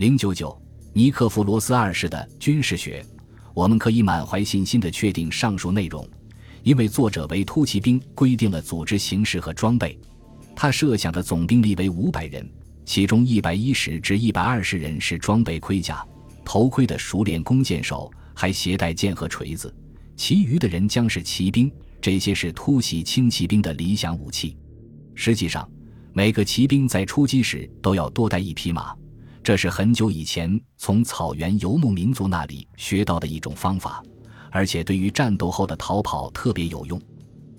零九九，尼科弗罗斯二世的军事学，我们可以满怀信心地确定上述内容，因为作者为突骑兵规定了组织形式和装备。他设想的总兵力为五百人，其中一百一十至一百二十人是装备盔甲、头盔的熟练弓箭手，还携带剑和锤子；其余的人将是骑兵，这些是突袭轻骑兵的理想武器。实际上，每个骑兵在出击时都要多带一匹马，这是很久以前从草原游牧民族那里学到的一种方法，而且对于战斗后的逃跑特别有用。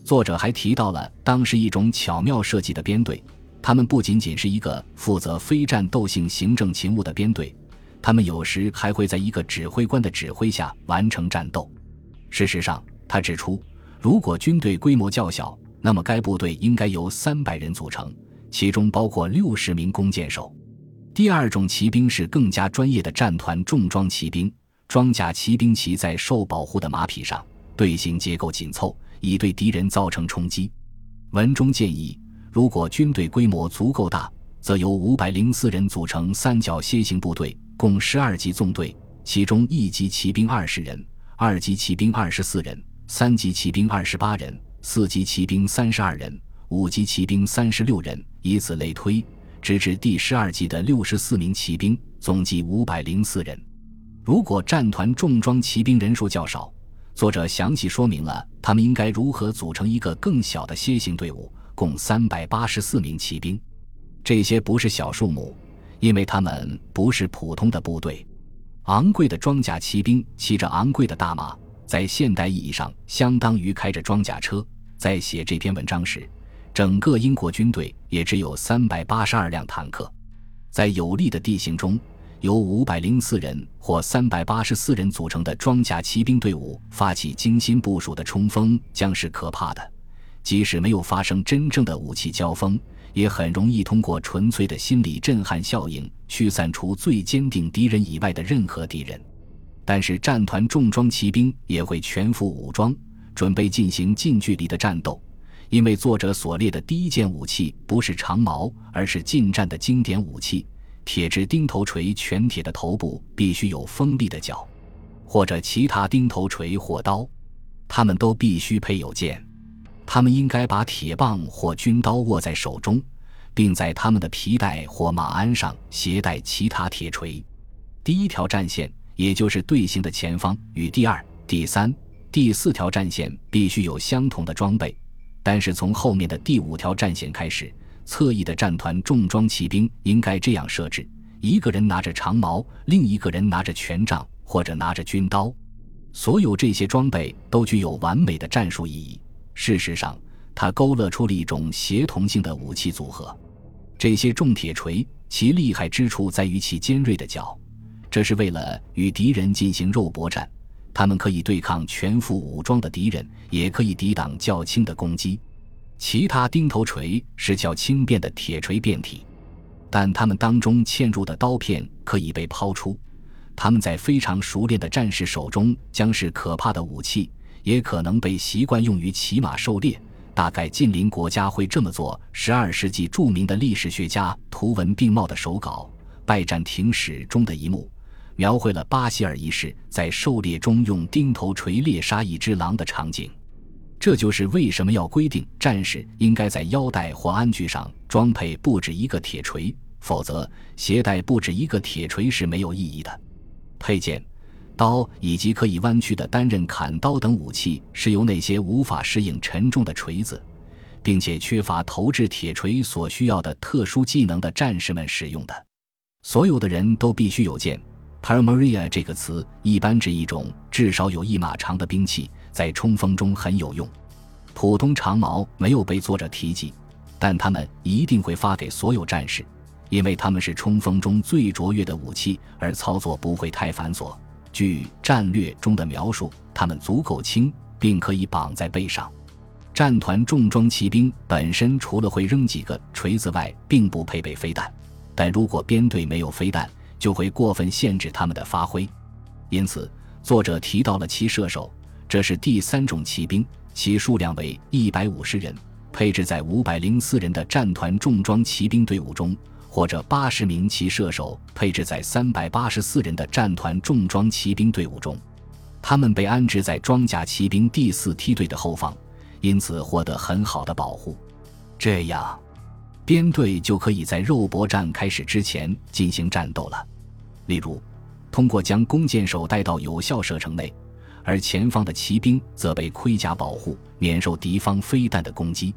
作者还提到了当时一种巧妙设计的编队，他们不仅仅是一个负责非战斗性行政勤务的编队，他们有时还会在一个指挥官的指挥下完成战斗。事实上，他指出，如果军队规模较小，那么该部队应该由三百人组成，其中包括六十名弓箭手。第二种骑兵是更加专业的战团重装骑兵，装甲骑兵骑在受保护的马匹上，队形结构紧凑。以对敌人造成冲击。文中建议，如果军队规模足够大，则由五百零四人组成三角楔形部队，共十二级纵队，其中一级骑兵二十人，二级骑兵二十四人，三级骑兵二十八人，四级骑兵三十二人，五级骑兵三十六人，以此类推，直至第十二级的六十四名骑兵，总计五百零四人。如果战团重装骑兵人数较少，作者详细说明了他们应该如何组成一个更小的楔形队伍，共三百八十四名骑兵。这些不是小数目，因为他们不是普通的部队。昂贵的装甲骑兵骑着昂贵的大马，在现代意义上相当于开着装甲车。在写这篇文章时，整个英国军队也只有三百八十二辆坦克。在有利的地形中。由五百零四人或三百八十四人组成的装甲骑兵队伍发起精心部署的冲锋将是可怕的，即使没有发生真正的武器交锋，也很容易通过纯粹的心理震撼效应驱散除最坚定敌人以外的任何敌人。但是战团重装骑兵也会全副武装，准备进行近距离的战斗，因为作者所列的第一件武器不是长矛，而是近战的经典武器。铁质钉头锤，全铁的头部必须有锋利的角，或者其他钉头锤或刀，他们都必须配有剑。他们应该把铁棒或军刀握在手中，并在他们的皮带或马鞍上携带其他铁锤。第一条战线，也就是队形的前方，与第二、第三、第四条战线必须有相同的装备，但是从后面的第五条战线开始。侧翼的战团重装骑兵应该这样设置：一个人拿着长矛，另一个人拿着权杖或者拿着军刀。所有这些装备都具有完美的战术意义。事实上，它勾勒出了一种协同性的武器组合。这些重铁锤其厉害之处在于其尖锐的角，这是为了与敌人进行肉搏战。他们可以对抗全副武装的敌人，也可以抵挡较轻的攻击。其他钉头锤是较轻便的铁锤变体，但它们当中嵌入的刀片可以被抛出。他们在非常熟练的战士手中将是可怕的武器，也可能被习惯用于骑马狩猎。大概近邻国家会这么做。十二世纪著名的历史学家图文并茂的手稿《拜占庭史》中的一幕，描绘了巴希尔一世在狩猎中用钉头锤猎杀一只狼的场景。这就是为什么要规定战士应该在腰带或鞍具上装配不止一个铁锤，否则携带不止一个铁锤是没有意义的。佩剑、刀以及可以弯曲的单刃砍刀等武器是由那些无法适应沉重的锤子，并且缺乏投掷铁锤所需要的特殊技能的战士们使用的。所有的人都必须有剑。Parmaria 这个词一般指一种至少有一码长的兵器。在冲锋中很有用，普通长矛没有被作者提及，但他们一定会发给所有战士，因为他们是冲锋中最卓越的武器，而操作不会太繁琐。据战略中的描述，他们足够轻，并可以绑在背上。战团重装骑兵本身除了会扔几个锤子外，并不配备飞弹，但如果编队没有飞弹，就会过分限制他们的发挥。因此，作者提到了骑射手。这是第三种骑兵，其数量为一百五十人，配置在五百零四人的战团重装骑兵队伍中，或者八十名骑射手配置在三百八十四人的战团重装骑兵队伍中，他们被安置在装甲骑兵第四梯队的后方，因此获得很好的保护。这样，编队就可以在肉搏战开始之前进行战斗了。例如，通过将弓箭手带到有效射程内，而前方的骑兵则被盔甲保护，免受敌方飞弹的攻击。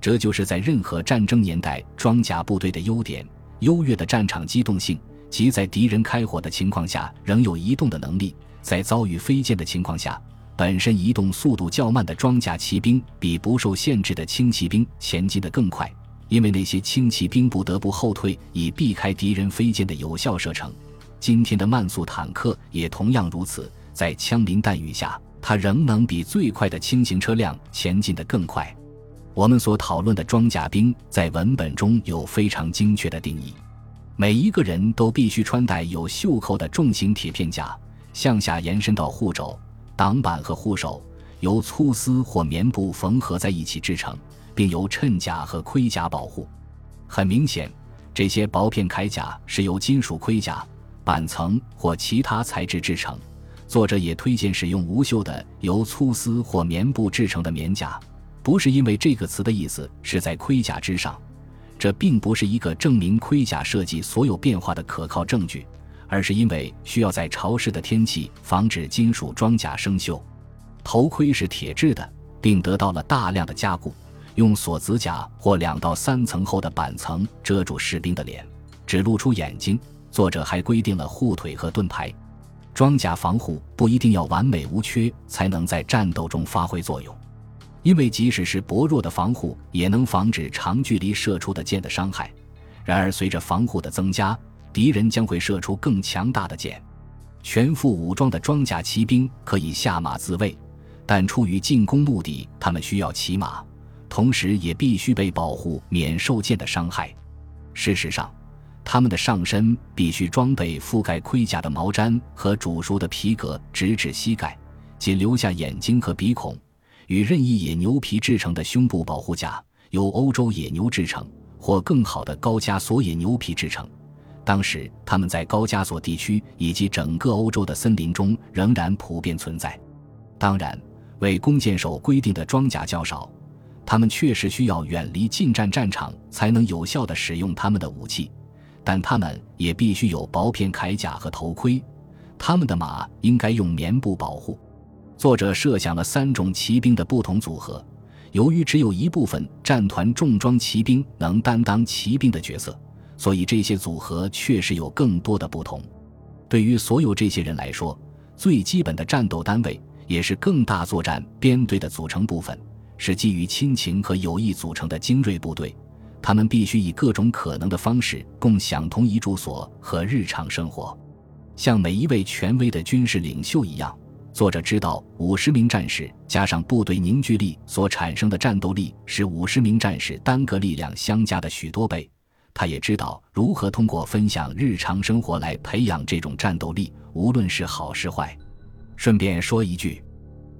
这就是在任何战争年代装甲部队的优点：优越的战场机动性，即在敌人开火的情况下仍有移动的能力。在遭遇飞箭的情况下，本身移动速度较慢的装甲骑兵比不受限制的轻骑兵前进得更快，因为那些轻骑兵不得不后退以避开敌人飞剑的有效射程。今天的慢速坦克也同样如此，在枪林弹雨下，它仍能比最快的轻型车辆前进得更快。我们所讨论的装甲兵在文本中有非常精确的定义：每一个人都必须穿戴有袖扣的重型铁片甲，向下延伸到护肘、挡板和护手，由粗丝或棉布缝合在一起制成，并由衬甲和盔甲保护。很明显，这些薄片铠甲是由金属盔甲、板层或其他材质制成。作者也推荐使用无袖的、由粗丝或棉布制成的棉甲。不是因为这个词的意思是在盔甲之上，这并不是一个证明盔甲设计所有变化的可靠证据，而是因为需要在潮湿的天气防止金属装甲生锈。头盔是铁制的，并得到了大量的加固，用锁子甲或两到三层厚的板层遮住士兵的脸，只露出眼睛。作者还规定了护腿和盾牌。装甲防护不一定要完美无缺才能在战斗中发挥作用。因为即使是薄弱的防护，也能防止长距离射出的箭的伤害。然而，随着防护的增加，敌人将会射出更强大的箭。全副武装的装甲骑兵可以下马自卫，但出于进攻目的，他们需要骑马，同时也必须被保护免受箭的伤害。事实上，他们的上身必须装备覆盖盔甲的毛毡和煮熟的皮革，直至膝盖，仅留下眼睛和鼻孔。与任意野牛皮制成的胸部保护甲，由欧洲野牛制成，或更好的高加索野牛皮制成。当时，他们在高加索地区以及整个欧洲的森林中仍然普遍存在。当然，为弓箭手规定的装甲较少，他们确实需要远离近战战场才能有效地使用他们的武器，但他们也必须有薄片铠甲和头盔。他们的马应该用棉布保护。作者设想了三种骑兵的不同组合，由于只有一部分战团重装骑兵能担当骑兵的角色，所以这些组合确实有更多的不同。对于所有这些人来说，最基本的战斗单位也是更大作战编队的组成部分，是基于亲情和友谊组成的精锐部队。他们必须以各种可能的方式共享同一住所和日常生活，像每一位权威的军事领袖一样。作者知道，五十名战士加上部队凝聚力所产生的战斗力是五十名战士单个力量相加的许多倍。他也知道如何通过分享日常生活来培养这种战斗力，无论是好是坏。顺便说一句，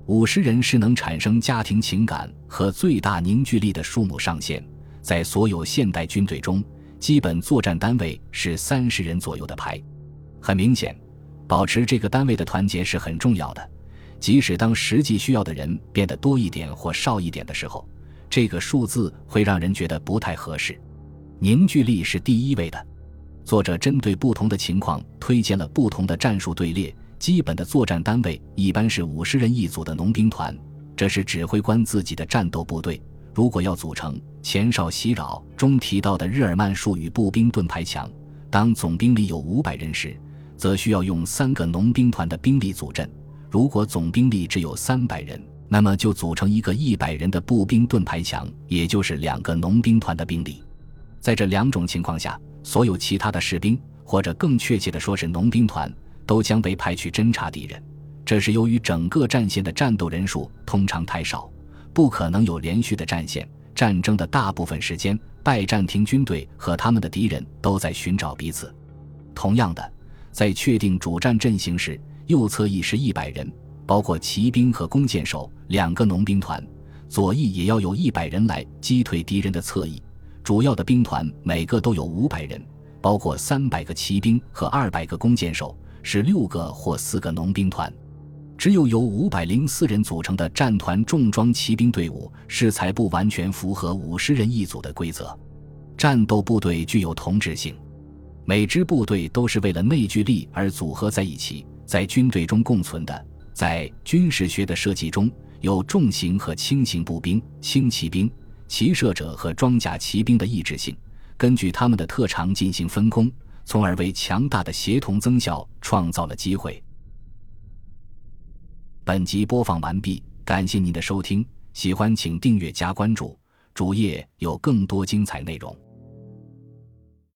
五十人是能产生家庭情感和最大凝聚力的数目上限。在所有现代军队中，基本作战单位是三十人左右的排。很明显。保持这个单位的团结是很重要的，即使当实际需要的人变得多一点或少一点的时候，这个数字会让人觉得不太合适。凝聚力是第一位的。作者针对不同的情况推荐了不同的战术队列。基本的作战单位一般是五十人一组的农兵团，这是指挥官自己的战斗部队。如果要组成前哨袭扰中提到的日耳曼术语步兵盾牌墙，当总兵力有五百人时。则需要用三个农兵团的兵力组阵。如果总兵力只有三百人，那么就组成一个一百人的步兵盾牌墙，也就是两个农兵团的兵力。在这两种情况下，所有其他的士兵，或者更确切的说是农兵团，都将被派去侦察敌人。这是由于整个战线的战斗人数通常太少，不可能有连续的战线。战争的大部分时间，拜占庭军队和他们的敌人都在寻找彼此。同样的。在确定主战阵型时，右侧翼是一百人，包括骑兵和弓箭手两个农兵团；左翼也要有一百人来击退敌人的侧翼。主要的兵团每个都有五百人，包括三百个骑兵和二百个弓箭手，是六个或四个农兵团。只有由五百零四人组成的战团重装骑兵队伍，是才不完全符合五十人一组的规则。战斗部队具有同质性，每支部队都是为了内聚力而组合在一起，在军队中共存的。在军事学的设计中，有重型和轻型步兵、轻骑兵、骑射者和装甲骑兵的意志性，根据他们的特长进行分工，从而为强大的协同增效创造了机会。本集播放完毕，感谢您的收听，喜欢请订阅加关注，主页有更多精彩内容。